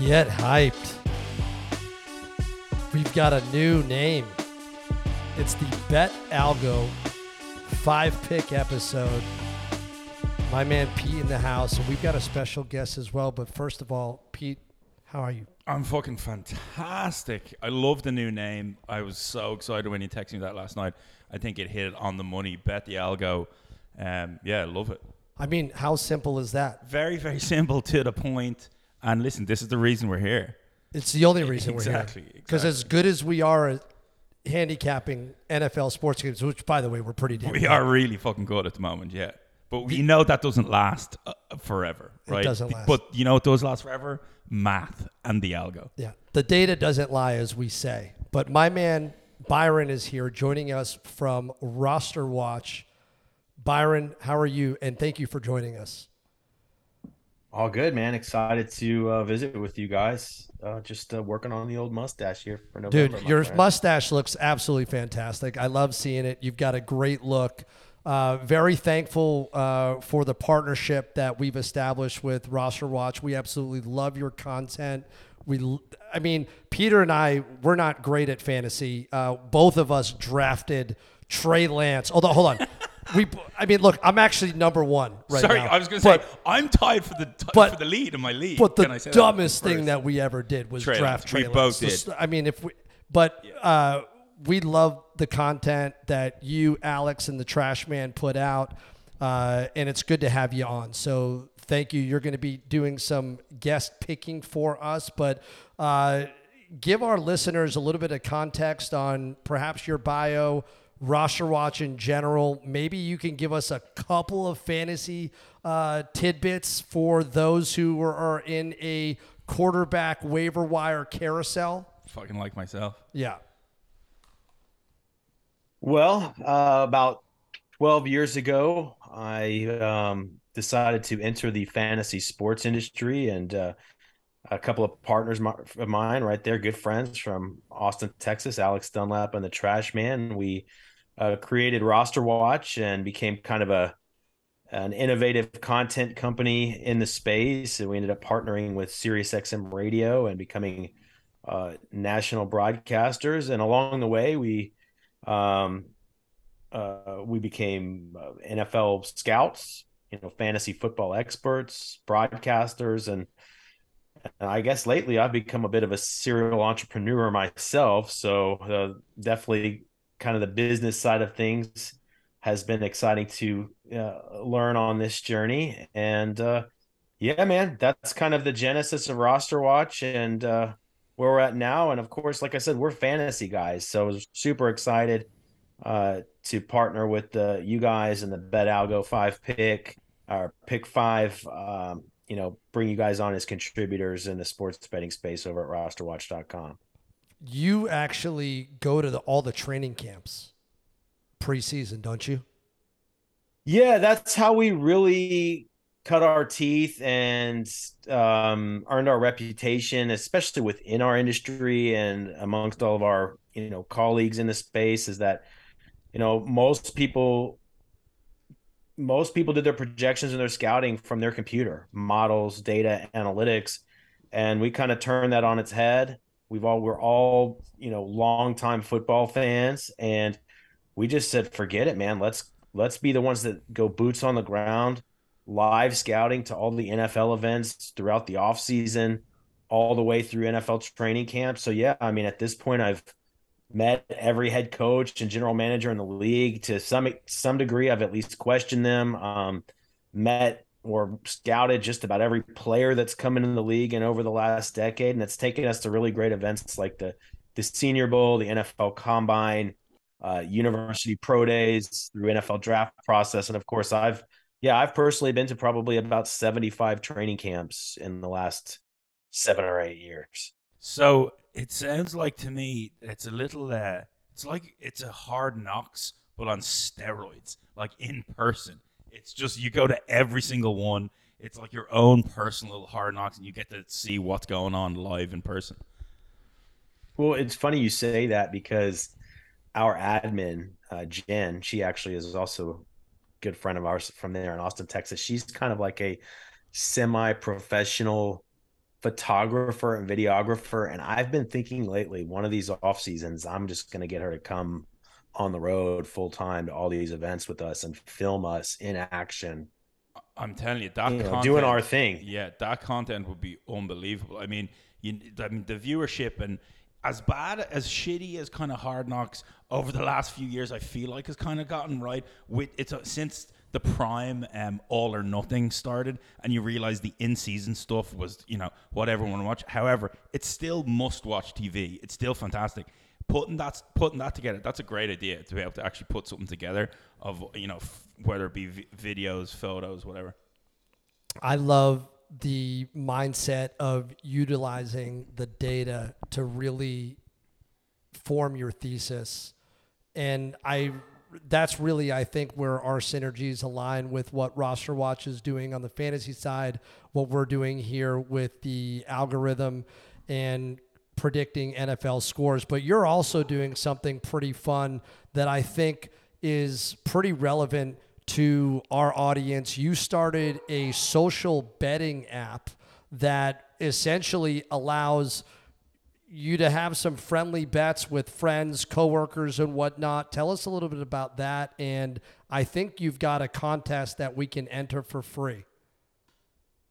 Get hyped. We've got a new name. It's the Bet Algo five pick episode. My man Pete in the house, and we've got a special guest as well. But first of all, Pete, how are you? I'm fucking fantastic. I love the new name. I was so excited when you texted me that last night. I think it hit it on the money. Bet the algo. Um, yeah, love it. I mean, how simple is that? Very, very simple to the point. And listen, this is the reason we're here. It's the only reason Exactly, we're here. Exactly. Because exactly. as good as we are at handicapping NFL sports games, which by the way, we're pretty damn We are really fucking good at the moment, yeah. But we know that doesn't last uh, forever, right? It doesn't last. But you know what does last forever? Math and the algo. Yeah, the data doesn't lie, as we say. But my man Byron is here joining us from Roster Watch. Byron, how are you? And thank you for joining us. All good, man. Excited to uh, visit with you guys. Uh, just uh, working on the old mustache here for November. Dude, your friend. mustache looks absolutely fantastic. I love seeing it. You've got a great look. Uh, very thankful uh, for the partnership that we've established with Roster Watch. We absolutely love your content. We, I mean, Peter and I, we're not great at fantasy. Uh, both of us drafted Trey Lance. Although, hold on, we, I mean, look, I'm actually number one right Sorry, now. I was going to say I'm tied for the t- but- for the lead in my league. But the Can I say that dumbest thing that we ever did was Trey draft Lance. We both did. I mean, if we, but uh, we love the content that you, Alex, and the Trash Man put out, uh, and it's good to have you on. So thank you. You're going to be doing some guest picking for us, but. Uh, Give our listeners a little bit of context on perhaps your bio, roster watch in general. Maybe you can give us a couple of fantasy uh, tidbits for those who are, are in a quarterback waiver wire carousel. fucking like myself. Yeah. Well, uh, about 12 years ago, I um, decided to enter the fantasy sports industry, and uh, a couple of partners of mine, right there, good friends from Austin, Texas, Alex Dunlap and the Trash Man, we uh, created Roster Watch and became kind of a an innovative content company in the space. And we ended up partnering with SiriusXM Radio and becoming uh, national broadcasters. And along the way, we um, uh, we became uh, NFL scouts, you know, fantasy football experts, broadcasters, and, and I guess lately I've become a bit of a serial entrepreneur myself. So uh, definitely, kind of the business side of things has been exciting to uh, learn on this journey. And uh, yeah, man, that's kind of the genesis of Roster Watch and uh, where we're at now. And of course, like I said, we're fantasy guys, so super excited uh, to partner with the you guys and the Bet Algo five pick or pick five. Um, you know, bring you guys on as contributors in the sports betting space over at rosterwatch.com. You actually go to the, all the training camps preseason, don't you? Yeah, that's how we really cut our teeth and um, earned our reputation, especially within our industry and amongst all of our you know colleagues in the space. Is that you know most people most people did their projections and their scouting from their computer models data analytics and we kind of turned that on its head we've all we're all you know longtime football fans and we just said forget it man. Let's let's be the ones that go boots on the ground live scouting to all the NFL events throughout the off season all the way through NFL training camp. So yeah i mean at this point i've met every head coach and general manager in the league to some some degree i've at least questioned them um, met or scouted just about every player that's come into the league and over the last decade and it's taken us to really great events like the the senior bowl the nfl combine uh, university pro days through nfl draft process and of course i've yeah i've personally been to probably about 75 training camps in the last seven or eight years So it sounds like to me it's a little uh it's like it's a hard knocks but on steroids, like in person. It's just you go to every single one. It's like your own personal hard knocks and you get to see what's going on live in person. Well, it's funny you say that because our admin, uh, Jen, she actually is also a good friend of ours from there in Austin, Texas. She's kind of like a semi-professional photographer and videographer. And I've been thinking lately, one of these off seasons, I'm just going to get her to come on the road full time to all these events with us and film us in action. I'm telling you that You know, content, doing our thing. Yeah, that content would be unbelievable. I mean, you, I mean, the viewership and as bad as shitty as kind of Hard Knocks over the last few years, I feel like has kind of gotten right with it's a, since the prime um, all or nothing started, and you realize the in season stuff was you know what everyone wants to watch. However, it's still must watch TV. It's still fantastic. Putting that putting that together, that's a great idea to be able to actually put something together of you know f- whether it be v- videos, photos, whatever. I love the mindset of utilizing the data to really form your thesis. And I that's really I think where our synergies align with what Roster Watch is doing on the fantasy side, what we're doing here with the algorithm and predicting NFL scores, but you're also doing something pretty fun that I think is pretty relevant to our audience. You started a social betting app that essentially allows you to have some friendly bets with friends, coworkers, and whatnot. Tell us a little bit about that. And I think you've got a contest that we can enter for free.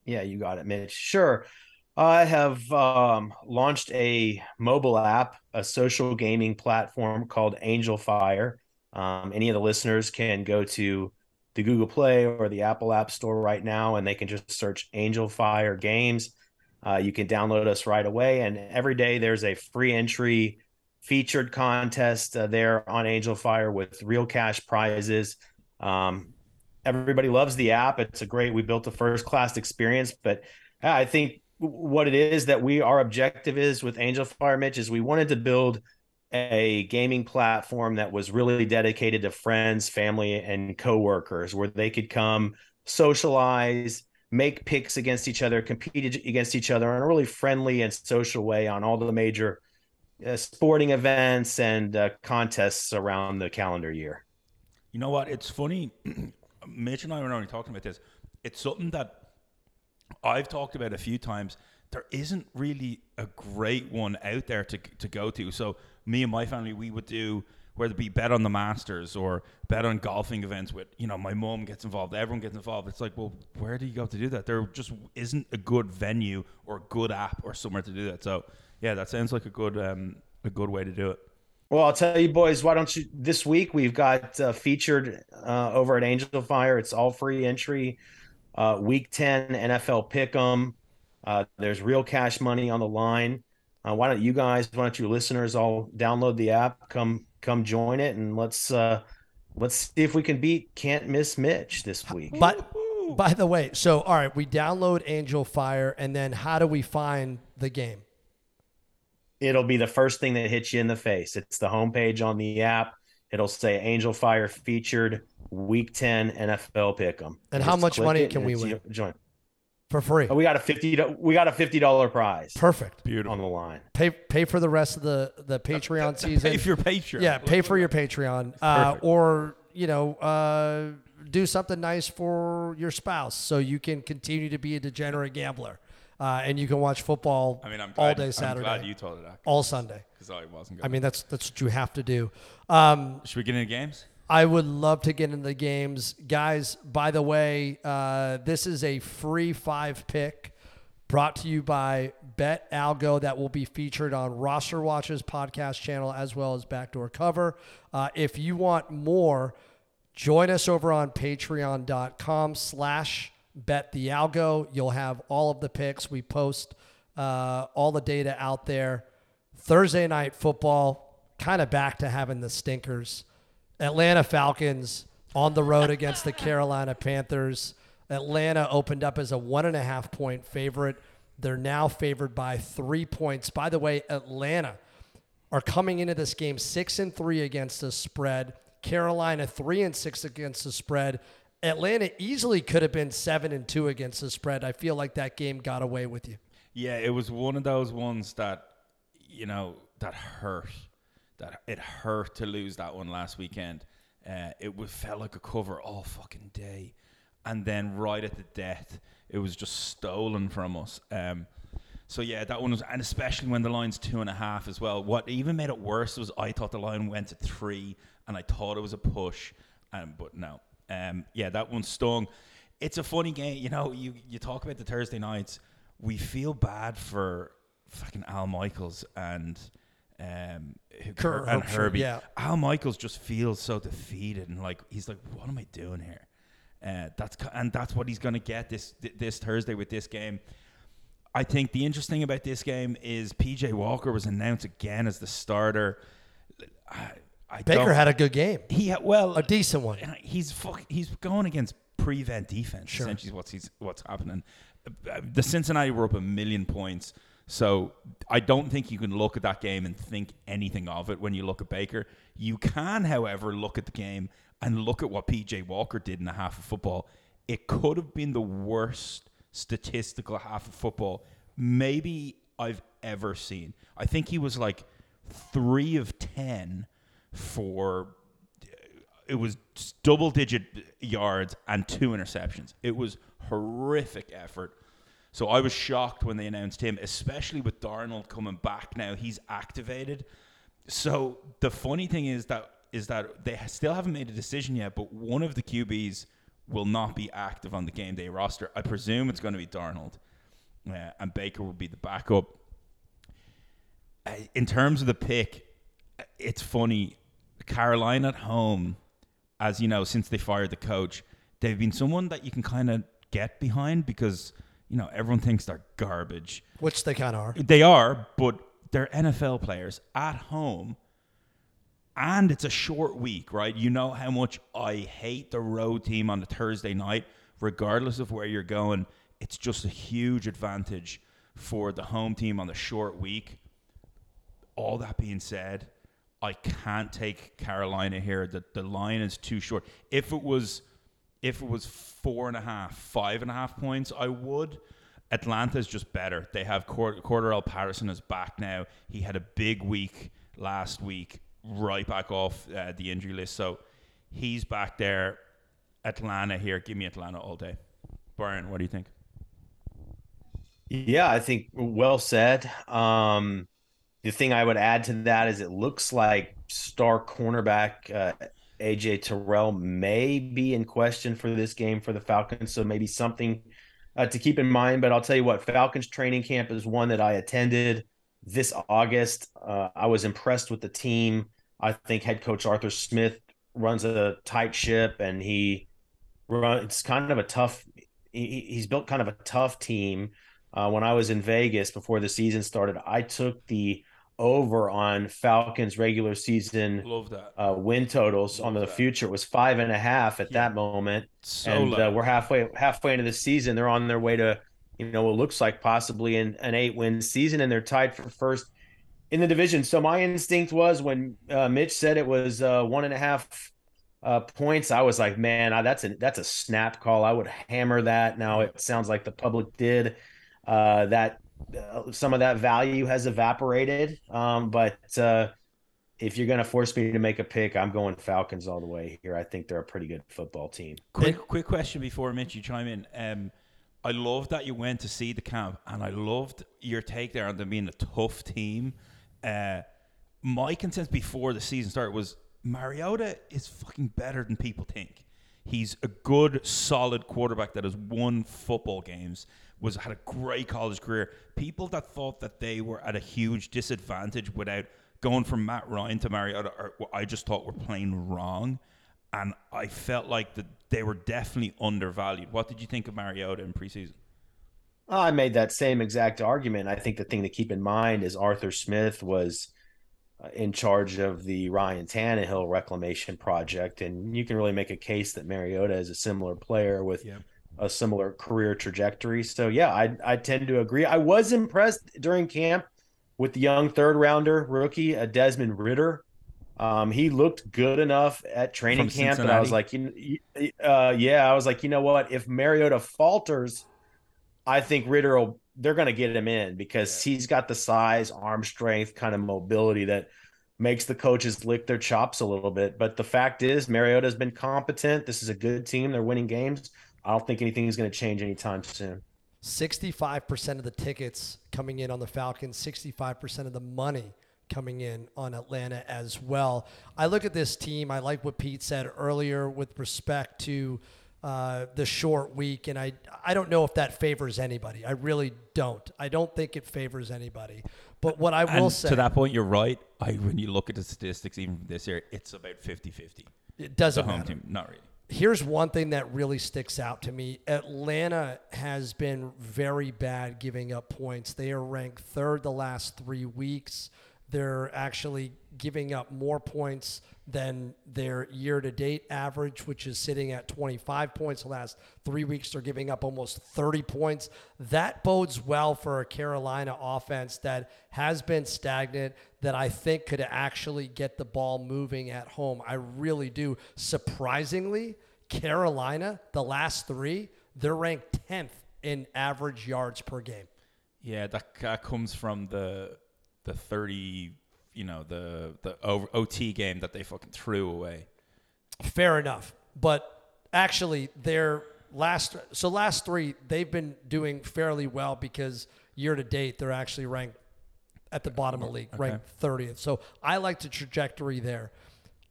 Yeah, you got it, Mitch. Sure. I have um, launched a mobile app, a social gaming platform called Angel Fire. Um, any of the listeners can go to the Google Play or the Apple App Store right now, and they can just search Angel Fire Games. Uh, you can download us right away, and every day there's a free entry featured contest uh, there on Angel Fire with real cash prizes. Um, everybody loves the app. It's a great. We built a first class experience, but I think what it is that we our objective is with Angel Fire, Mitch, is we wanted to build a gaming platform that was really dedicated to friends, family, and coworkers, where they could come socialize, make picks against each other, compete against each other in a really friendly and social way on all the major uh, sporting events and uh, contests around the calendar year. You know what? It's funny. Mitch and I were only talking about this. It's something that I've talked about a few times. There isn't really a great one out there to to go to. So me and my family, we would do whether it be bet on the Masters or bet on golfing events with, you know, my mom gets involved, everyone gets involved. It's like, well, where do you go to do that? There just isn't a good venue or a good app or somewhere to do that. So yeah, that sounds like a good um, a good way to do it. Well, I'll tell you, boys. Why don't you? This week we've got uh, featured uh, over at Angel Fire. It's all free entry. Uh, week ten NFL Pick'em. Uh, there's real cash money on the line. Uh, why don't you guys? Why don't you listeners all download the app? Come come join it, and let's uh, let's see if we can beat Can't Miss Mitch this week. But by the way, so all right, we download Angel Fire, and then how do we find the game? It'll be the first thing that hits you in the face. It's the homepage on the app. It'll say Angel Fire featured Week Ten NFL Pick'em. And how much money can we win? Join. For free. Oh, we got a fifty. We got a fifty dollar prize Perfect. Beautiful. on the line. Pay pay for the rest of the the Patreon season. Pay for your Patreon. Yeah, pay for your Patreon, uh, or you know, uh, do something nice for your spouse so you can continue to be a degenerate gambler, uh, and you can watch football I mean, I'm all day Saturday, I'm glad you told it all Sunday. because I wasn't. I mean, that's that's what you have to do. Um, should we get into games? I would love to get into the games, guys. By the way, uh, this is a free five pick brought to you by Bet Algo that will be featured on Roster Watch's podcast channel as well as Backdoor Cover. Uh, if you want more, join us over on patreon.com slash bet the algo. You'll have all of the picks. We post uh, all the data out there. Thursday night football, kind of back to having the stinkers. Atlanta Falcons on the road against the Carolina Panthers. Atlanta opened up as a one and a half point favorite. They're now favored by three points. By the way, Atlanta are coming into this game six and three against the spread. Carolina three and six against the spread. Atlanta easily could have been seven and two against the spread. I feel like that game got away with you. Yeah, it was one of those ones that you know that hurt. That it hurt to lose that one last weekend. Uh, it was felt like a cover all fucking day, and then right at the death, it was just stolen from us. Um, So yeah, that one was, and especially when the line's two and a half as well. What even made it worse was I thought the line went to three, and I thought it was a push, um, but no. Um, yeah, that one stung. It's a funny game, you know. You you talk about the Thursday nights. We feel bad for fucking Al Michaels and um Kirk and Herbie. yeah. Al Michaels just feels so defeated and like he's like, what am I doing here? Uh, that's and that's what he's going to get this this Thursday with this game. I think the interesting about this game is PJ Walker was announced again as the starter. I, I Baker had a good game, he had, well a decent one. he's fuck, he's going against prevent defense. Sure. Essentially, what's he's what's happening. Uh, The Cincinnati were up a million points, so I don't think you can look at that game and think anything of it when you look at Baker. You can, however, look at the game and look at what PJ Walker did in the half of football. It could have been the worst statistical half of football maybe I've ever seen. I think he was like three of ten for uh, it was double digit yards and two interceptions. It was horrific effort. So I was shocked when they announced him, especially with Darnold coming back now. He's activated. So the funny thing is that is that they still haven't made a decision yet, but one of the QBs will not be active on the game day roster. I presume it's going to be Darnold, uh, and Baker will be the backup. Uh, In terms of the pick, it's funny. Carolina at home, as you know, since they fired the coach, they've been someone that you can kind of get behind because you know everyone thinks they're garbage. Which they kind of are. They are, but they're NFL players at home. And it's a short week, right? You know how much I hate the road team on the Thursday night, regardless of where you're going. It's just a huge advantage for the home team on the short week. All that being said, I can't take Carolina here. The the line is too short. If it was if it was four and a half, five and a half points, I would. Atlanta's just better. They have Cord- Patterson is back now. He had a big week last week, right back off uh, the injury list. So he's back there. Atlanta here. Give me Atlanta all day. Brian, what do you think? Yeah, I think well said. Um, the thing I would add to that is it looks like star cornerback uh, AJ Terrell may be in question for this game for the Falcons. So maybe something uh, to keep in mind. But I'll tell you what, Falcons training camp is one that I attended this August. Uh, I was impressed with the team. I think head coach Arthur Smith runs a tight ship, and he run. It's kind of a tough. He, he's built kind of a tough team. Uh, when I was in Vegas before the season started, I took the over on Falcons regular season Love that. uh, win totals on the that. future. It was five and a half at Yeah. that moment, So and uh, we're halfway halfway into the season. They're on their way to, you know, what looks like possibly an, an eight win season, and they're tied for first in the division. So my instinct was when uh, Mitch said it was uh, one and a half uh, points, I was like, man, I, that's a that's a snap call. I would hammer that. Now it sounds like the public did. Uh, that uh, some of that value has evaporated, um, but uh, if you're going to force me to make a pick, I'm going Falcons all the way here. I think they're a pretty good football team. Quick, quick question before Mitch, you chime in. Um, I love that you went to see the camp, and I loved your take there on them being a tough team. Uh, my consensus before the season started was Mariota is fucking better than people think. He's a good, solid quarterback that has won football games. Was had a great college career. People that thought that they were at a huge disadvantage without going from Matt Ryan to Mariota, are, I just thought were playing wrong and I felt like that they were definitely undervalued. What did you think of Mariota in preseason? I made that same exact argument. I think the thing to keep in mind is Arthur Smith was uh, in charge of the Ryan Tannehill reclamation project, and you can really make a case that Mariota is a similar player with Yep. A similar career trajectory. So yeah, I I tend to agree. I was impressed during camp with the young third rounder rookie a Desmond Ridder. Um, he looked good enough at training From camp that I was like, you, uh, yeah, I was like, you know what? If Mariota falters, I think Ridder will. They're going to get him in because he's got the size, arm strength, kind of mobility that makes the coaches lick their chops a little bit. But the fact is, Mariota's been competent. This is a good team. They're winning games. I don't think anything is going to change anytime soon. 65% of the tickets coming in on the Falcons, 65% of the money coming in on Atlanta as well. I look at this team. I like what Pete said earlier with respect to uh, the short week, and I I don't know if that favors anybody. I really don't. I don't think it favors anybody. But what I will And say to that point, you're right. I, when you look at the statistics, even from this year, it's about 50 50. it doesn't home matter. team, not really. Here's one thing that really sticks out to me. Atlanta has been very bad giving up points. They are ranked third the last three weeks. They're actually giving up more points than their year to date average, which is sitting at 25 points. The last three weeks, they're giving up almost 30 points. That bodes well for a Carolina offense that has been stagnant, that I think could actually get the ball moving at home. I really do. Surprisingly, Carolina, the last three, they're ranked 10th in average yards per game. Yeah, that, that comes from the the 30, you know, the the O- OT game that they fucking threw away. Fair enough. But actually, their last so last three they've been doing fairly well because year to date they're actually ranked at the bottom of the league, ranked 30th. So I like the trajectory there.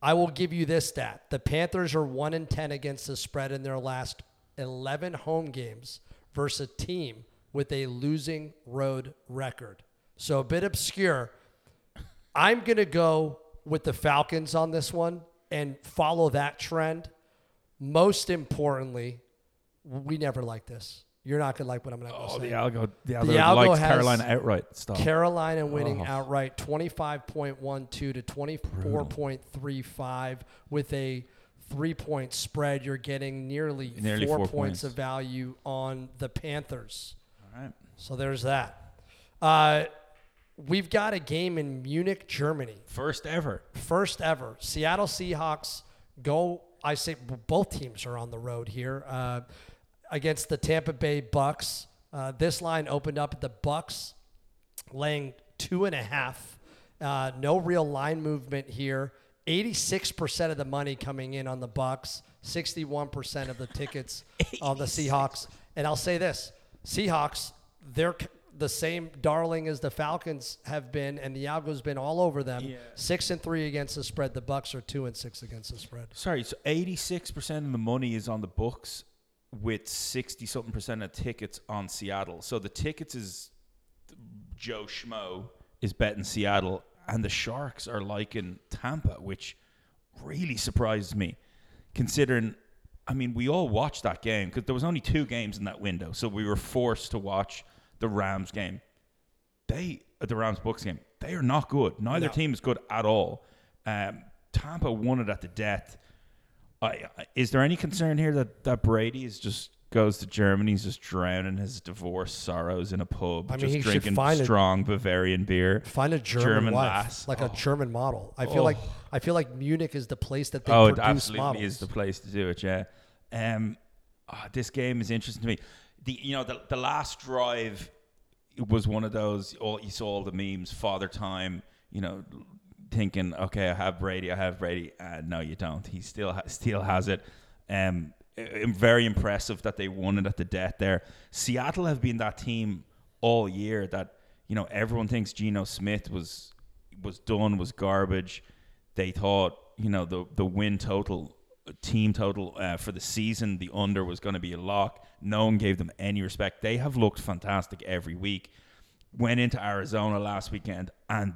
I will give you this stat: the Panthers are one in 10 against the spread in their last 11 home games versus a team with a losing road record. So a bit obscure. I'm going to go with the Falcons on this one and follow that trend. Most importantly, we never like this. You're not going to like what I'm going to Oh, say. the Algo, the Algo, The Algo likes has Carolina outright. Stop. Carolina winning Oh. outright 25.12 to 24.35 with a three point spread. You're getting nearly, Nearly four, four points points. of value on the Panthers. All right. So there's that. Uh, we've got a game in Munich, Germany. First ever. First ever. Seattle Seahawks go. I say both teams are on the road here uh, against the Tampa Bay Bucks. Uh, this line opened up at the Bucks laying two and a half. Uh, no real line movement here. 86% of the money coming in on the Bucks. 61% of the tickets on the Seahawks. And I'll say this: Seahawks, they're the same darling as the Falcons have been, and the Algo's been all over them. Yeah. Six and three against the spread. The Bucks are two and six against the spread. Sorry, so 86% of the money is on the books with 60 something percent of tickets on Seattle. So the tickets is Joe Schmo is betting Seattle and the Sharks are liking Tampa, which really surprised me considering I mean, we all watched that game because there was only two games in that window, so we were forced to watch the Rams game. They, the Rams Bucks game, they are not good. Neither No. team is good at all. Um, Tampa won it at the death. I, I- is there any concern here that, that Brady is just goes to Germany, he's just drowning his divorce sorrows in a pub, I mean, just drinking find a- strong Bavarian beer? Find a German, German wife, lass. like Oh. a German model. I feel Oh. like I feel like Munich is the place that they oh, it produce absolutely models. is the place to do it. Yeah. Um, ah, this game is interesting to me. The you know the the last drive was one of those. All you saw all the memes, father time. You know, thinking, okay, I have Brady, I have Brady. Uh, no, you don't. He still ha- still has it. Um, very impressive that they won it at the death there. Seattle have been that team all year that you know everyone thinks Geno Smith was was done, was garbage. They thought you know the the win total, team total uh, for the season, the under was going to be a lock. No one gave them any respect. They have looked fantastic every week. Went into Arizona last weekend and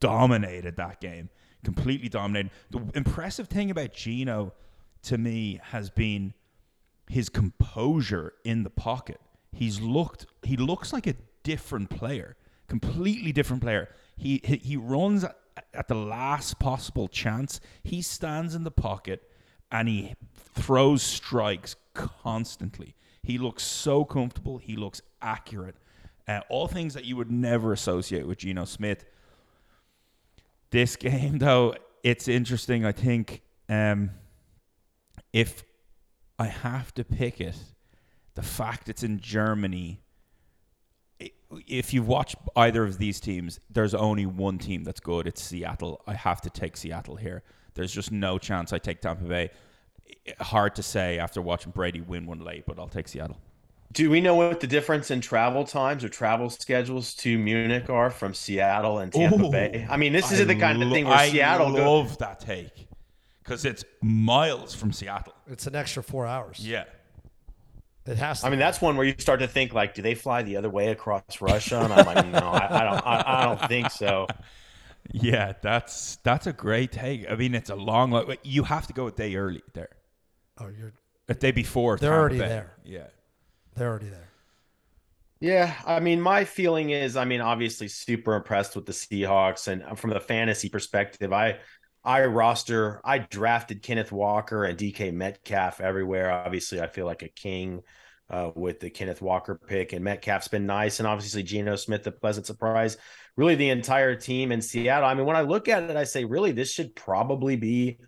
dominated that game. Completely dominated. The impressive thing about Geno to me has been his composure in the pocket. He's looked he looks like a different player, completely different player. He he, he runs at, at the last possible chance. He stands in the pocket and he throws strikes constantly. He looks so comfortable. He looks accurate. Uh, all things that you would never associate with Geno Smith. This game, though, it's interesting. I think um, if I have to pick it, the fact it's in Germany. i- If you've watched either of these teams, there's only one team that's good. It's Seattle. I have to take Seattle here. There's just no chance I take Tampa Bay. Hard to say after watching Brady win one late, but I'll take Seattle. Do we know what the difference in travel times or travel schedules to Munich are from Seattle and Tampa Ooh, Bay? I mean, this is I the kind of lo- thing where I Seattle go, love that take because it's miles from Seattle. It's an extra four hours. Yeah. It has to. I mean, that's one where you start to think like, do they fly the other way across Russia? And I'm like, no, I, I don't, I, I don't think so. Yeah, that's that's a great take. I mean, it's a long. Like, you have to go a day early there, oh, you're a day before. They're Tampa already Bay. there. Yeah. they're already there. Yeah, I mean, my feeling is, I mean, obviously, super impressed with the Seahawks, and from the fantasy perspective, I, I roster, I drafted Kenneth Walker and DK Metcalf everywhere. Obviously, I feel like a king uh, with the Kenneth Walker pick, and Metcalf's been nice, and obviously Geno Smith, a pleasant surprise. Really, the entire team in Seattle. I mean, when I look at it, I say, really, this should probably be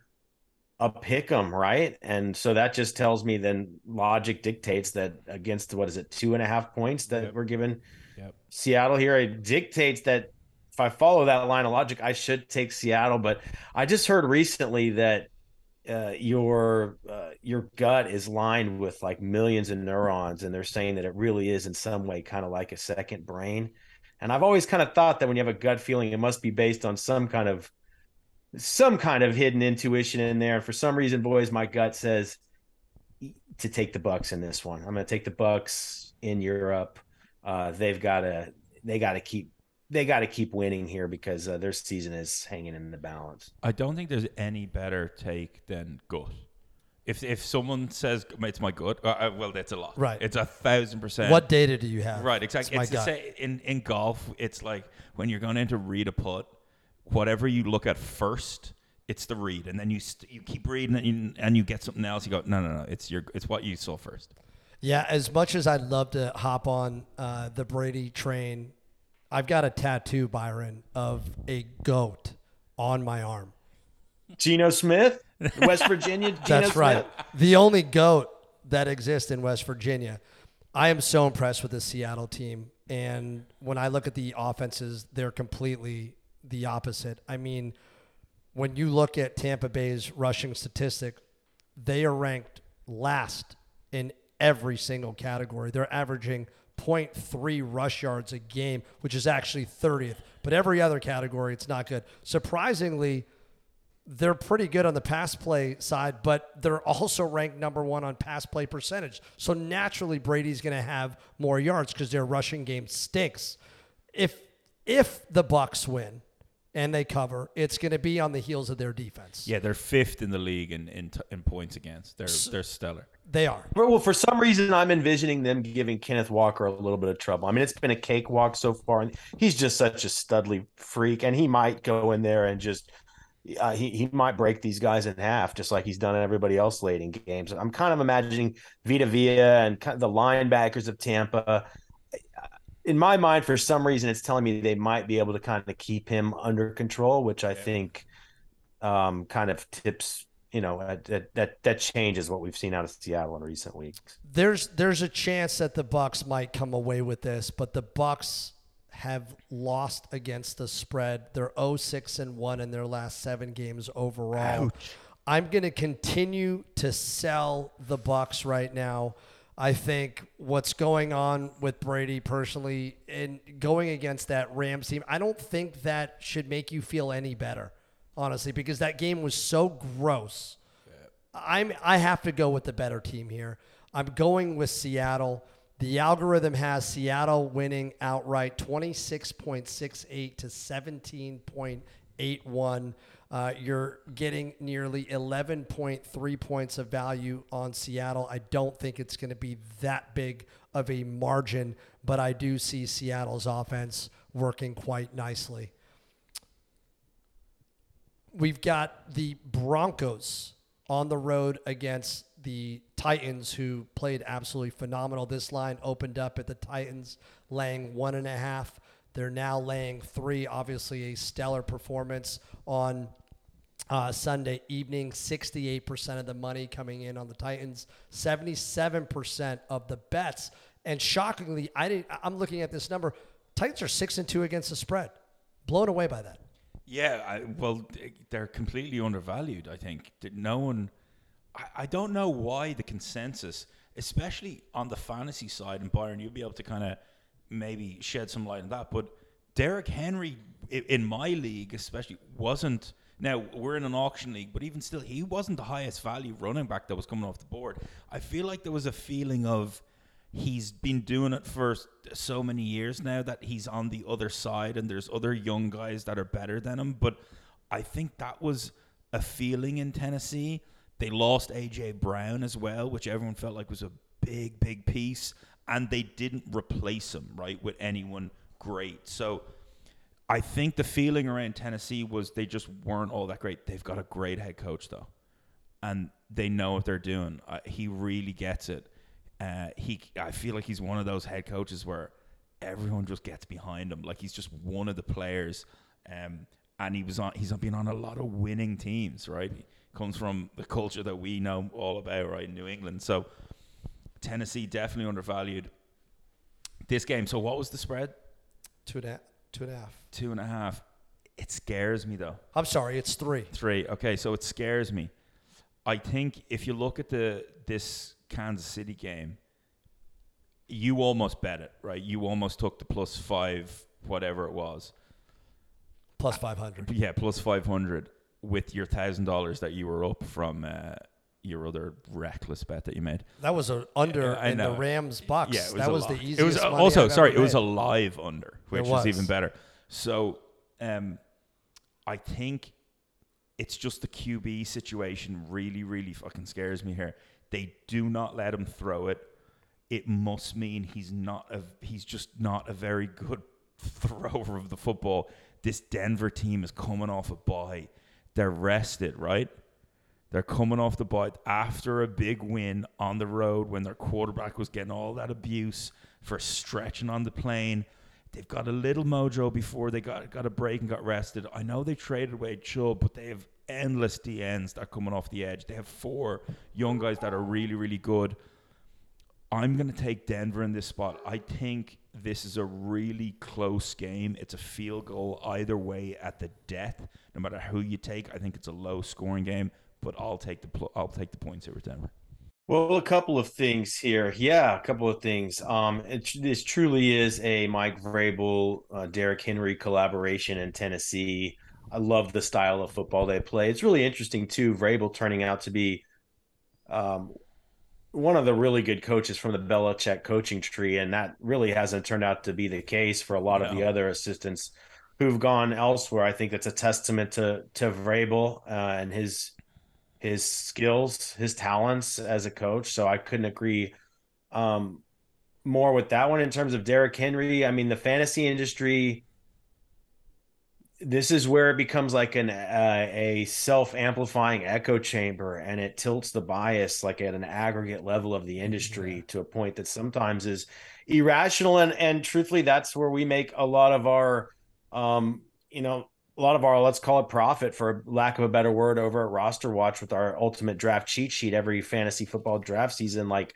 a pick 'em, right? And so that just tells me then logic dictates that against what is it, two and a half points that Yep. we're given Yep. Seattle here, it dictates that if I follow that line of logic, I should take Seattle. But I just heard recently that uh, your uh, your gut is lined with like millions of neurons, and they're saying that it really is in some way kind of like a second brain. And I've always kind of thought that when you have a gut feeling, it must be based on some kind of some kind of hidden intuition in there. For some reason, boys, my gut says to take the Bucks in this one. I'm going to take the Bucks in Europe. Uh, they've got to they got to keep they got to keep winning here because uh, their season is hanging in the balance. I don't think there's any better take than gut. If if someone says it's my gut, uh, uh, well, that's a lot. Right. It's a thousand percent. What data do you have? Right, exactly. It's It's, my the gut. same in in golf. It's like when you're going in to read a putt, whatever you look at first, it's the read, and then you st- you keep reading and you, and you get something else. You go, no, no, no. It's your it's what you saw first. Yeah, as much as I'd love to hop on uh, the Brady train, I've got a tattoo, Byron, of a goat on my arm. Geno Smith, West Virginia. That's right. The only goat that exists in West Virginia. I am so impressed with the Seattle team. And when I look at the offenses, they're completely the opposite. I mean, when you look at Tampa Bay's rushing statistic, they are ranked last in every single category. They're averaging 0.3 rush yards a game, which is actually 30th. But every other category, it's not good. Surprisingly, they're pretty good on the pass play side, but they're also ranked number one on pass play percentage. So naturally, Brady's going to have more yards because their rushing game stinks. If if the Bucks win and they cover, it's going to be on the heels of their defense. Yeah, they're fifth in the league in in, in points against. They're they're stellar. they are. Well, for some reason, I'm envisioning them giving Kenneth Walker a little bit of trouble. I mean, it's been a cakewalk so far, and he's just such a studly freak, and he might go in there and just. Uh, he he might break these guys in half, just like he's done everybody else late in games. I'm kind of imagining Vita Vea and kind of the linebackers of Tampa. In my mind, for some reason, it's telling me they might be able to kind of keep him under control, which I think um, kind of tips you know uh, that that that changes what we've seen out of Seattle in recent weeks. There's there's a chance that the Bucks might come away with this, but the Bucks have lost against the spread. They're 0-6 and 1 in their last 7 games overall. I'm going to continue to sell the Bucks right now. I think what's going on with Brady personally and going against that Rams team, I don't think that should make you feel any better, honestly, because that game was so gross. I'm I have to go with the better team here. I'm going with Seattle. The algorithm has Seattle winning outright 26.68 to 17.81. Uh, you're getting nearly 11.3 points of value on Seattle. I don't think it's going to be that big of a margin, but I do see Seattle's offense working quite nicely. We've got the Broncos on the road against the Titans, who played absolutely phenomenal. This line opened up at the Titans laying one and a half. They're now laying three. Obviously, a stellar performance on uh, Sunday evening. 68% of the money coming in on the Titans, 77% of the bets. And shockingly, I didn't, I'm looking at this number. Titans are six and two against the spread. Blown away by that. Yeah, I, well, they're completely undervalued. I think no one. I, I don't know why the consensus especially on the fantasy side. And Byron, you'll be able to kind of maybe shed some light on that. But Derrick Henry in my league, especially, wasn't. Now we're in an auction league, but even still, he wasn't the highest value running back that was coming off the board. I feel like there was a feeling of he's been doing it for so many years now that he's on the other side and there's other young guys that are better than him. But I think that was a feeling in Tennessee. They lost AJ Brown as well, which everyone felt like was a big, big piece. And they didn't replace him, right, with anyone great. So I think the feeling around Tennessee was they just weren't all that great. They've got a great head coach, though. And they know what they're doing. Uh, he really gets it uh, he, I feel like he's one of those head coaches where everyone just gets behind him. Like he's just one of the players. Um, and he was on. He's been on a lot of winning teams, right? He comes from the culture that we know all about, right? In New England, so Tennessee definitely undervalued this game. So what was the spread? Two and a half. Two and a half. Two and a half. It scares me though. I'm sorry, it's three. Three. Okay, so it scares me. I think if you look at the this Kansas City game, you almost bet it, right? You almost took the plus five, whatever it was. Plus 500. Yeah, plus 500 with your $1,000 that you were up from uh, your other reckless bet that you made. That was an under in the Rams Bucks. Yeah, was that was the easiest. It was also sorry, it was a live under, which is even better. So, um, I think it's just the QB situation really, really fucking scares me here. They do not let him throw it. It must mean he's not a he's just not a very good thrower of the football. This Denver team is coming off a bye. They're rested, right? They're coming off the bye after a big win on the road when their quarterback was getting all that abuse for stretching on the plane. They've got a little mojo before they got got a break and got rested. I know they traded away Chubb, but they have endless DNs that are coming off the edge. They have four young guys that are really, really good. I'm going to take Denver in this spot. I think this is a really close game. It's a field goal either way at the death. No matter who you take, I think it's a low scoring game. But I'll take the pl- I'll take the points with Denver. Well, a couple of things here. Yeah, a couple of things. Um, it, this truly is a Mike Vrabel, uh, Derrick Henry collaboration in Tennessee. I love the style of football they play. It's really interesting too. Vrabel turning out to be um, one of the really good coaches from the Belichick coaching tree, and that really hasn't turned out to be the case for a lot no. of the other assistants who've gone elsewhere. I think that's a testament to to Vrabel uh, and his his skills, his talents as a coach. So I couldn't agree um, more with that one in terms of Derrick Henry. I mean, the fantasy industry this is where it becomes like an uh, a self-amplifying echo chamber and it tilts the bias like at an aggregate level of the industry yeah. to a point that sometimes is irrational and and truthfully that's where we make a lot of our um you know a lot of our let's call it profit for lack of a better word over at roster watch with our ultimate draft cheat sheet every fantasy football draft season like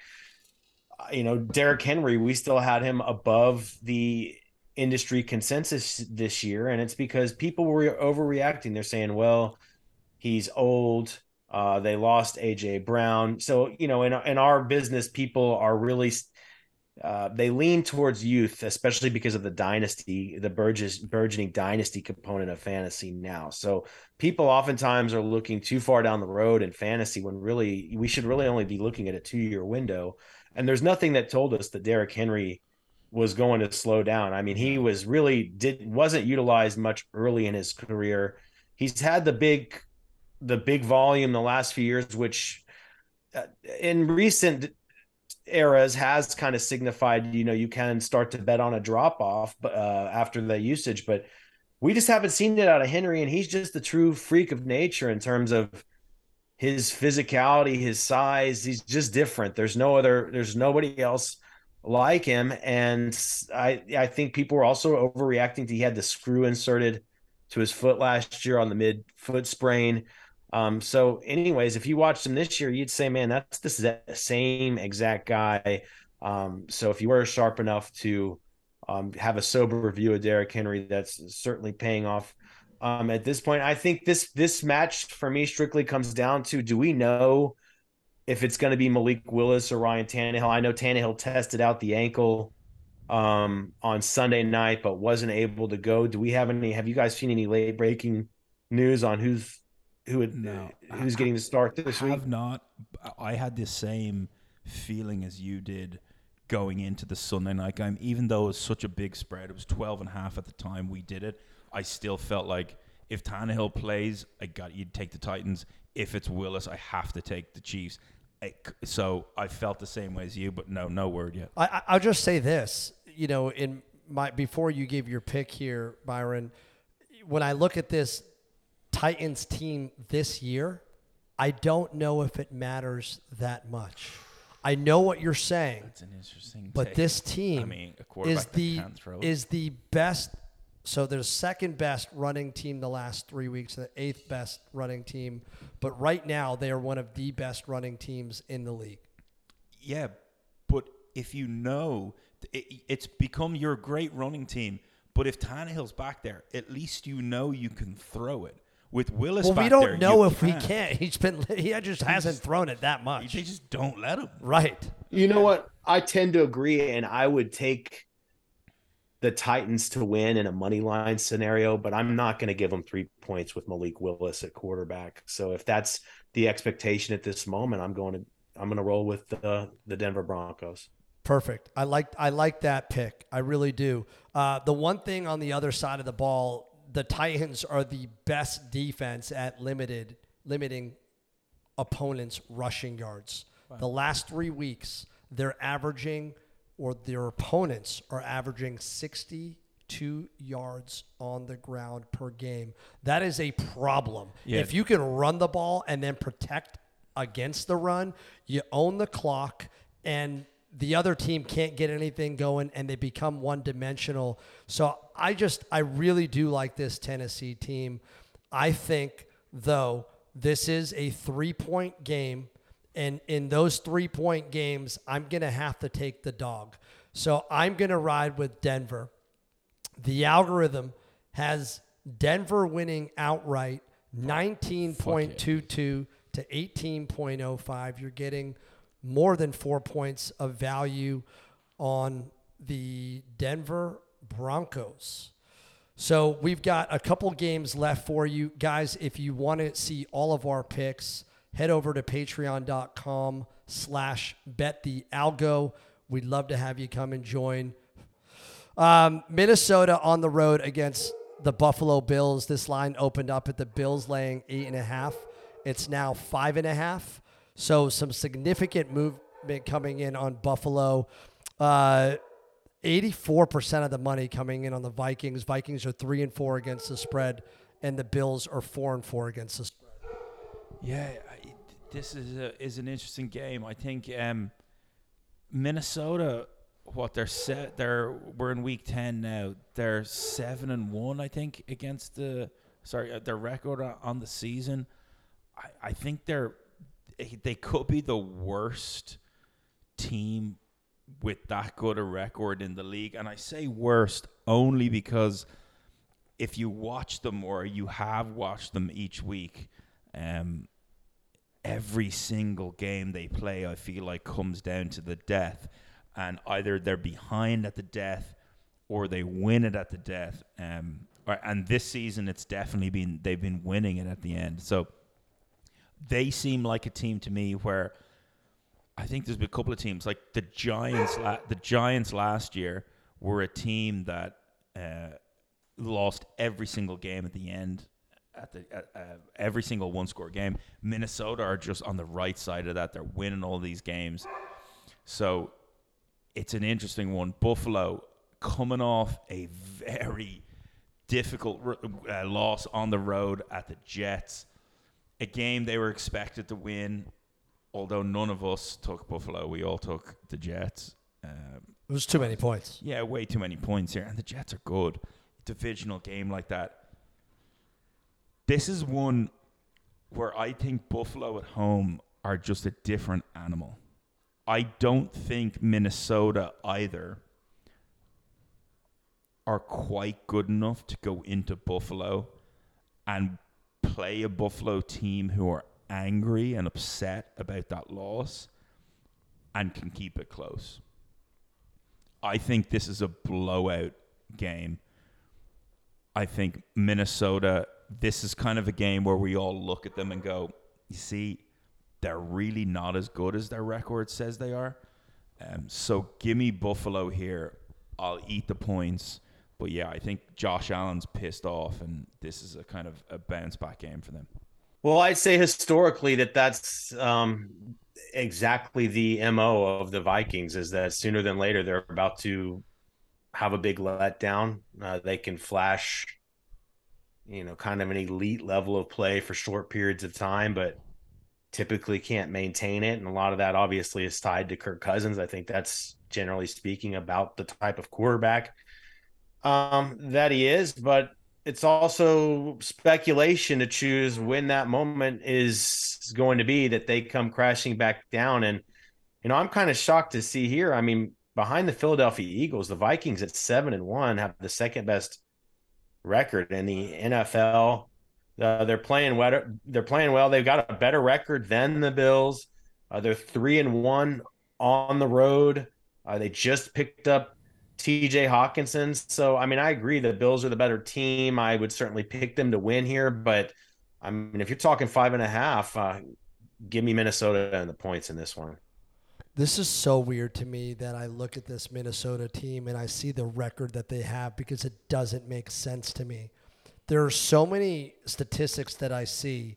you know Derrick Henry we still had him above the industry consensus this year, and it's because people were overreacting. They're saying, "Well, he's old." Uh, they lost AJ Brown, so you know, in in our business, people are really uh, they lean towards youth, especially because of the dynasty, the burgess, burgeoning dynasty component of fantasy now. So people oftentimes are looking too far down the road in fantasy when really we should really only be looking at a two year window. And there's nothing that told us that Derrick Henry was going to slow down. I mean, he was really did wasn't utilized much early in his career. He's had the big the big volume the last few years which uh, in recent eras has kind of signified, you know, you can start to bet on a drop off uh, after the usage, but we just haven't seen it out of Henry and he's just the true freak of nature in terms of his physicality, his size, he's just different. There's no other there's nobody else like him. And I I think people were also overreacting to he had the screw inserted to his foot last year on the mid foot sprain. Um, so, anyways, if you watched him this year, you'd say, man, that's this is the same exact guy. Um, so if you were sharp enough to um, have a sober view of Derrick Henry, that's certainly paying off. Um, at this point, I think this this match for me strictly comes down to: Do we know if it's going to be Malik Willis or Ryan Tannehill. I know Tannehill tested out the ankle um, on Sunday night, but wasn't able to go. Do we have any? Have you guys seen any late breaking news on who's who would, No, who's getting the start this I week? have not. I had the same feeling as you did going into the Sunday night game. Even though it was such a big spread, it was 12 and a half at the time we did it. I still felt like if Tannehill plays, I got you'd take the Titans. If it's Willis, I have to take the Chiefs. So I felt the same way as you, but no, no word yet. I, I'll just say this, you know, in my before you give your pick here, Byron, when I look at this Titans team this year, I don't know if it matters that much. I know what you're saying, That's an interesting. but take. this team I mean, a is the can't throw it. is the best. So they're second best running team the last three weeks, the eighth best running team. But right now, they are one of the best running teams in the league. Yeah, but if you know it, it's become your great running team, but if Tannehill's back there, at least you know you can throw it. With Willis, Well, back we don't there, know if he can't. can't. He's been he just hasn't thrown it that much. They just don't let him. Right. You know what? I tend to agree, and I would take the Titans to win in a money line scenario, but I'm not going to give them three points with Malik Willis at quarterback. So if that's the expectation at this moment, I'm going to I'm going to roll with the the Denver Broncos. Perfect. I like I like that pick. I really do. Uh, the one thing on the other side of the ball, the Titans are the best defense at limited limiting opponents' rushing yards. The last three weeks, they're averaging, or their opponents are averaging 62 yards on the ground per game. That is a problem. Yeah. If you can run the ball and then protect against the run, you own the clock and the other team can't get anything going and they become one dimensional. So I just, I really do like this Tennessee team. I think, though, this is a three point game. And in those three point games, I'm going to have to take the dog. So I'm going to ride with Denver. The algorithm has Denver winning outright 19.22 to 18.05. You're getting more than four points of value on the Denver Broncos. So we've got a couple games left for you guys. If you want to see all of our picks, head over to patreon.com slash bet the algo. We'd love to have you come and join. Um, Minnesota on the road against the Buffalo Bills. This line opened up at the Bills laying eight and a half. It's now five and a half. So some significant movement coming in on Buffalo. Uh, 84% of the money coming in on the Vikings. Vikings are three and four against the spread, and the Bills are four and four against the spread. Yeah, this is a, is an interesting game. I think um, Minnesota, what they're set, they're we're in week ten now. They're seven and one, I think, against the sorry uh, their record on the season. I, I think they're they could be the worst team with that good a record in the league, and I say worst only because if you watch them or you have watched them each week, um, every single game they play, I feel like comes down to the death, and either they're behind at the death or they win it at the death. Um, or, and this season, it's definitely been they've been winning it at the end. So they seem like a team to me where I think there's been a couple of teams like the Giants. La- the Giants last year were a team that uh, lost every single game at the end. At the at, uh, every single one score game, Minnesota are just on the right side of that. They're winning all these games, so it's an interesting one. Buffalo coming off a very difficult uh, loss on the road at the Jets, a game they were expected to win although none of us took Buffalo, we all took the Jets. Um, It was too many points. yeah, way too many points here, and the Jets are good. Divisional game like that. This is one where I think Buffalo at home are just a different animal. I don't think Minnesota either are quite good enough to go into Buffalo and play a Buffalo team who are angry and upset about that loss and can keep it close. I think this is a blowout game. I think Minnesota, this is kind of a game where we all look at them and go, you see, they're really not as good as their record says they are. Um, so give me Buffalo here. I'll eat the points. But yeah, I think Josh Allen's pissed off, and this is a kind of a bounce back game for them. Well, I'd say historically that that's um, exactly the mo of the Vikings. Is that sooner than later they're about to have a big letdown. Uh, they can flash, you know, kind of an elite level of play for short periods of time, but typically can't maintain it. And a lot of that obviously is tied to Kirk Cousins. I think that's generally speaking about the type of quarterback um, that he is, but it's also speculation to choose when that moment is going to be that they come crashing back down. And, you know, I'm kind of shocked to see here. I mean, behind the Philadelphia Eagles, the Vikings at seven and one have the second best record in the NFL. Uh, they're playing well. They're playing well. They've got a better record than the Bills. Uh, they're three and one on the road. Uh, they just picked up TJ Hockenson. So, I mean, I agree the Bills are the better team. I would certainly pick them to win here. But, I mean, if you're talking five and a half, uh, give me Minnesota and the points in this one. This is so weird to me that I look at this Minnesota team and I see the record that they have because it doesn't make sense to me. There are so many statistics that I see.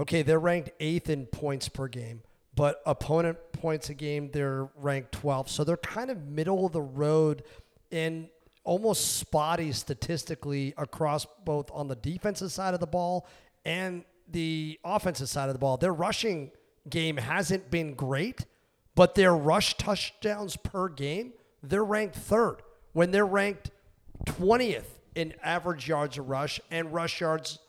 Okay, they're ranked eighth in points per game, but opponent points a game, they're ranked 12th. So they're kind of middle of the road and almost spotty statistically across both on the defensive side of the ball and the offensive side of the ball. Their rushing game hasn't been great but their rush touchdowns per game, they're ranked third when they're ranked 20th in average yards of rush and rush yards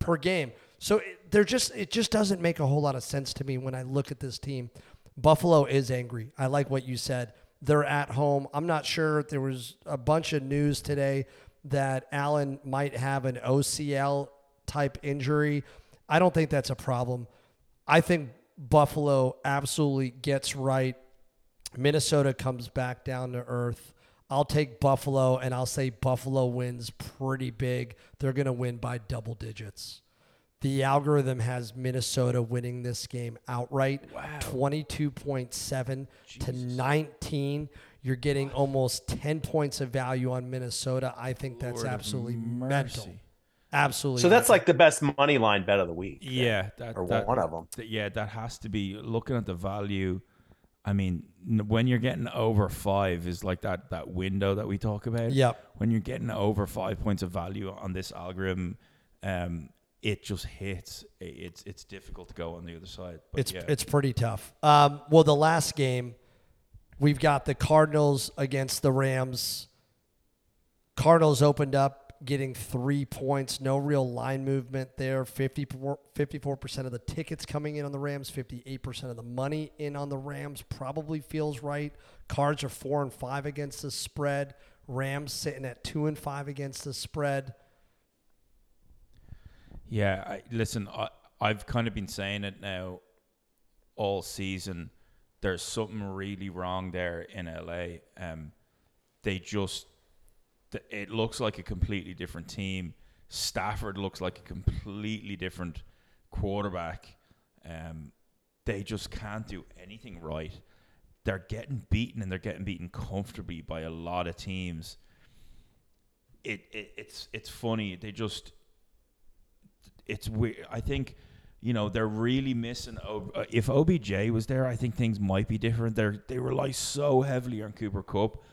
per game. So they're just it just doesn't make a whole lot of sense to me when I look at this team. Buffalo is angry. I like what you said. They're at home. I'm not sure. There was a bunch of news today that Allen might have an UCL type injury. I don't think that's a problem. I think Buffalo absolutely gets right. Minnesota comes back down to earth. I'll take Buffalo and I'll say Buffalo wins pretty big. They're going to win by double digits. The algorithm has Minnesota winning this game outright wow. 22.7 to 19. You're getting almost 10 points of value on Minnesota. I think that's Lord absolutely mental. Absolutely. So that's like the best money line bet of the week. Yeah, that, or that, one of them. Yeah, that has to be looking at the value. I mean, when you're getting over five is like that that window that we talk about. Yep. When you're getting over five points of value on this algorithm, um, it just hits. It's it's difficult to go on the other side. But it's yeah. it's pretty tough. Um, well, the last game, we've got the Cardinals against the Rams. Cardinals opened up getting three points. No real line movement there. 54, 54% of the tickets coming in on the Rams, 58% of the money in on the Rams probably feels right. Cards are four and five against the spread. Rams sitting at two and five against the spread. Yeah, I, listen, I, I've kind of been saying it now all season. There's something really wrong there in LA. Um, they just it looks like a completely different team. Stafford looks like a completely different quarterback. Um, they just can't do anything right. They're getting beaten and they're getting beaten comfortably by a lot of teams. It, it it's it's funny. They just it's weird. I think you know they're really missing. Uh, if OBJ was there, I think things might be different. They they rely so heavily on Cooper Kupp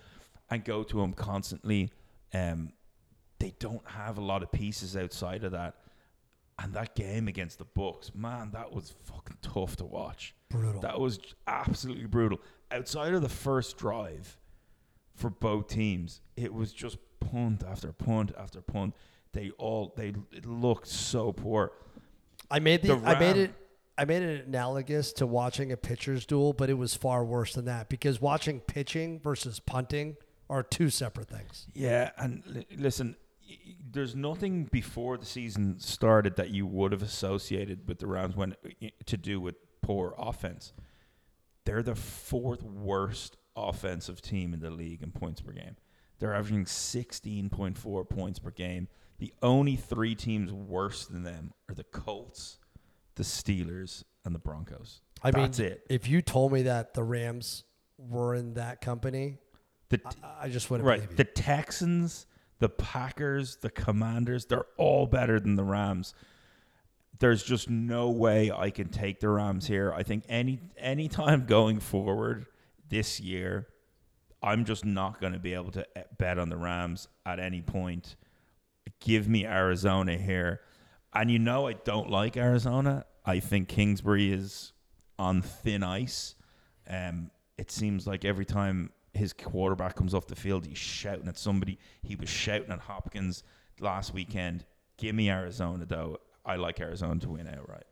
and go to him constantly. Um, they don't have a lot of pieces outside of that. And that game against the Bucs, man, that was fucking tough to watch. Brutal. That was absolutely brutal. Outside of the first drive for both teams, it was just punt after punt after punt. They all they looked so poor. I made the, the I made it I made it analogous to watching a pitcher's duel, but it was far worse than that because watching pitching versus punting are two separate things. Yeah, and l- listen, there's nothing before the season started that you would have associated with the Rams when to do with poor offense. They're the fourth worst offensive team in the league in points per game. They're averaging 16.4 points per game. The only three teams worse than them are the Colts, the Steelers, and the Broncos. I mean, it. If you told me that the Rams were in that company, The, I, I just wouldn't right. The Texans, the Packers, the Commanders, they're all better than the Rams. There's just no way I can take the Rams here. I think any any time going forward this year, I'm just not going to be able to eh, bet on the Rams at any point. Give me Arizona here. And you know I don't like Arizona. I think Kingsbury is on thin ice. Um, it seems like every time his quarterback comes off the field, he's shouting at somebody. He was shouting at Hopkins last weekend. Give me Arizona, though. I like Arizona to win outright.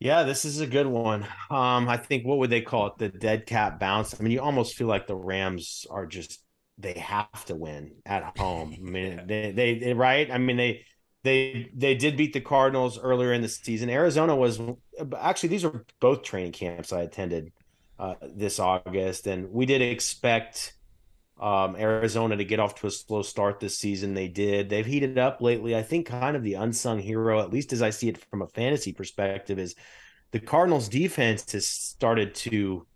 Yeah, this is a good one. Um, I think what would they call it? The dead cat bounce. I mean, you almost feel like the Rams are just they have to win at home. I mean, they, they they right. I mean, they they they did beat the Cardinals earlier in the season. Arizona was actually these are both training camps I attended uh, this August, and we did expect um, Arizona to get off to a slow start this season. They did. They've heated up lately. I think kind of the unsung hero, at least as I see it from a fantasy perspective, is the Cardinals defense has started to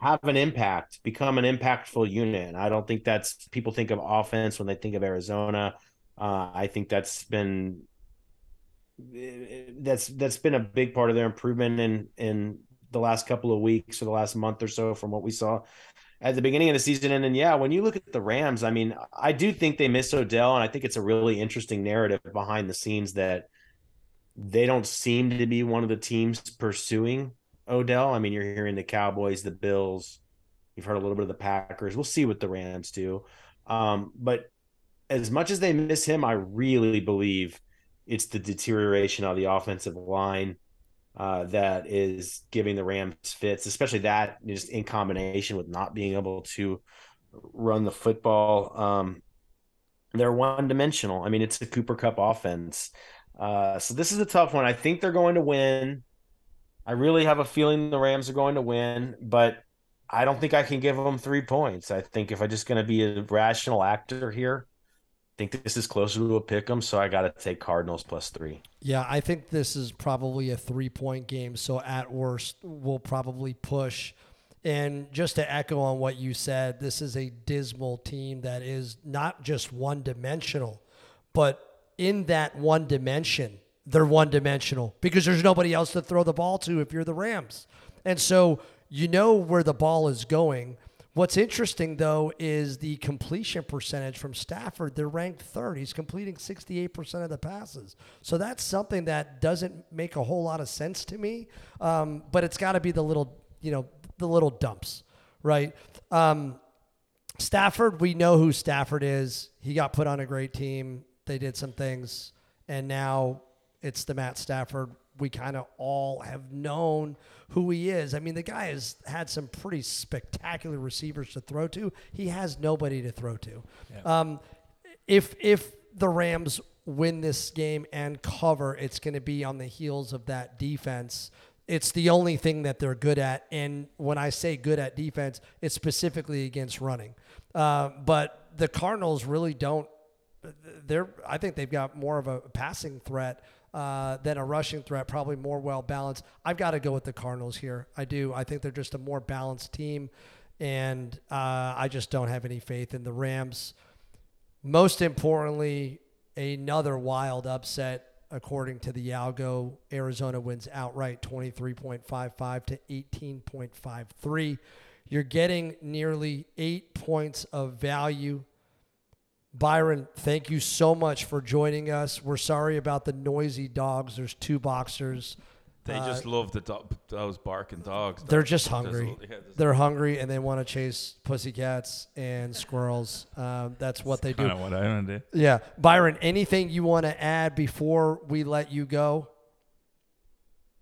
have an impact, become an impactful unit. And I don't think that's people think of offense when they think of Arizona. Uh, I think that's been that's that's been a big part of their improvement in in the last couple of weeks or the last month or so from what we saw at the beginning of the season. And then, yeah, when you look at the Rams, I mean, I do think they miss Odell, and I think it's a really interesting narrative behind the scenes that they don't seem to be one of the teams pursuing Odell. I mean, you're hearing the Cowboys, the Bills, you've heard a little bit of the Packers. We'll see what the Rams do. Um, but as much as they miss him, I really believe it's the deterioration of the offensive line uh, that is giving the Rams fits, especially that just in combination with not being able to run the football. Um, they're one dimensional. I mean, it's a Cooper Kupp offense. Uh, so this is a tough one. I think they're going to win. I really have a feeling the Rams are going to win, but I don't think I can give them three points. I think if I'm just going to be a rational actor here, think this is closer to a pick 'em, so I got to take Cardinals plus three. Yeah, I think this is probably a three point game. So at worst, we'll probably push. And just to echo on what you said, this is a dismal team that is not just one dimensional, but in that one dimension, they're one dimensional because there's nobody else to throw the ball to if you're the Rams. And so you know where the ball is going. What's interesting though is the completion percentage from Stafford. They're ranked third. He's completing 68% of the passes. So that's something that doesn't make a whole lot of sense to me. Um, but it's got to be the little, you know, the little dumps, right? Um, Stafford, we know who Stafford is. He got put on a great team. They did some things, and now it's the Matt Stafford we kind of all have known who he is. I mean, the guy has had some pretty spectacular receivers to throw to. He has nobody to throw to. Yeah. Um, if if the Rams win this game and cover, it's going to be on the heels of that defense. It's the only thing that they're good at, and when I say good at defense, it's specifically against running. Uh, but the Cardinals really don't. They're. I think they've got more of a passing threat uh, than a rushing threat, probably more well balanced. I've got to go with the Cardinals here. I do. I think they're just a more balanced team, and uh, I just don't have any faith in the Rams. Most importantly, another wild upset according to the Algo. Arizona wins outright 23.55 to 18.53. You're getting nearly eight points of value Byron, thank you so much for joining us. We're sorry about the noisy dogs. There's two boxers. They uh, just love the do- those barking dogs. They're just hungry. Just, yeah, they're hungry and they want to chase pussycats and squirrels. Um, that's what they do. What I want to do. Yeah, Byron. Anything you want to add before we let you go?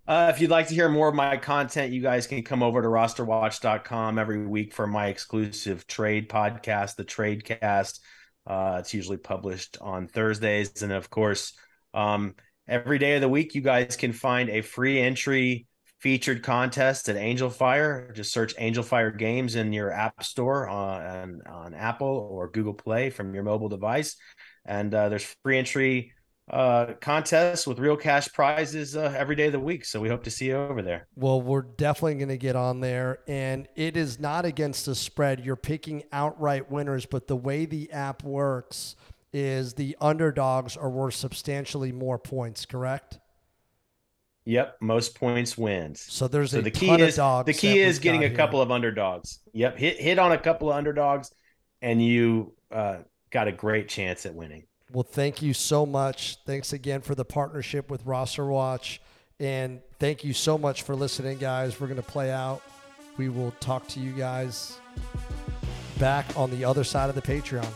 Uh, if you'd like to hear more of my content, you guys can come over to rosterwatch.com every week for my exclusive trade podcast, the Tradecast. Uh, it's usually published on Thursdays. And of course, um, every day of the week, you guys can find a free entry featured contest at Angel Fire. Just search Angel Fire Games in your app store on, on Apple or Google Play from your mobile device. And uh, there's free entry uh, contests with real cash prizes uh, every day of the week. So we hope to see you over there. Well, we're definitely going to get on there. And it is not against the spread. You're picking outright winners, but the way the app works is the underdogs are worth substantially more points, correct? Yep, most points wins. So there's so a the key is the key is getting a here. couple of underdogs. Yep, hit hit on a couple of underdogs, and you uh, got a great chance at winning. Well, thank you so much. Thanks again for the partnership with Roster Watch. And thank you so much for listening, guys. We're going to play out. We will talk to you guys back on the other side of the Patreon.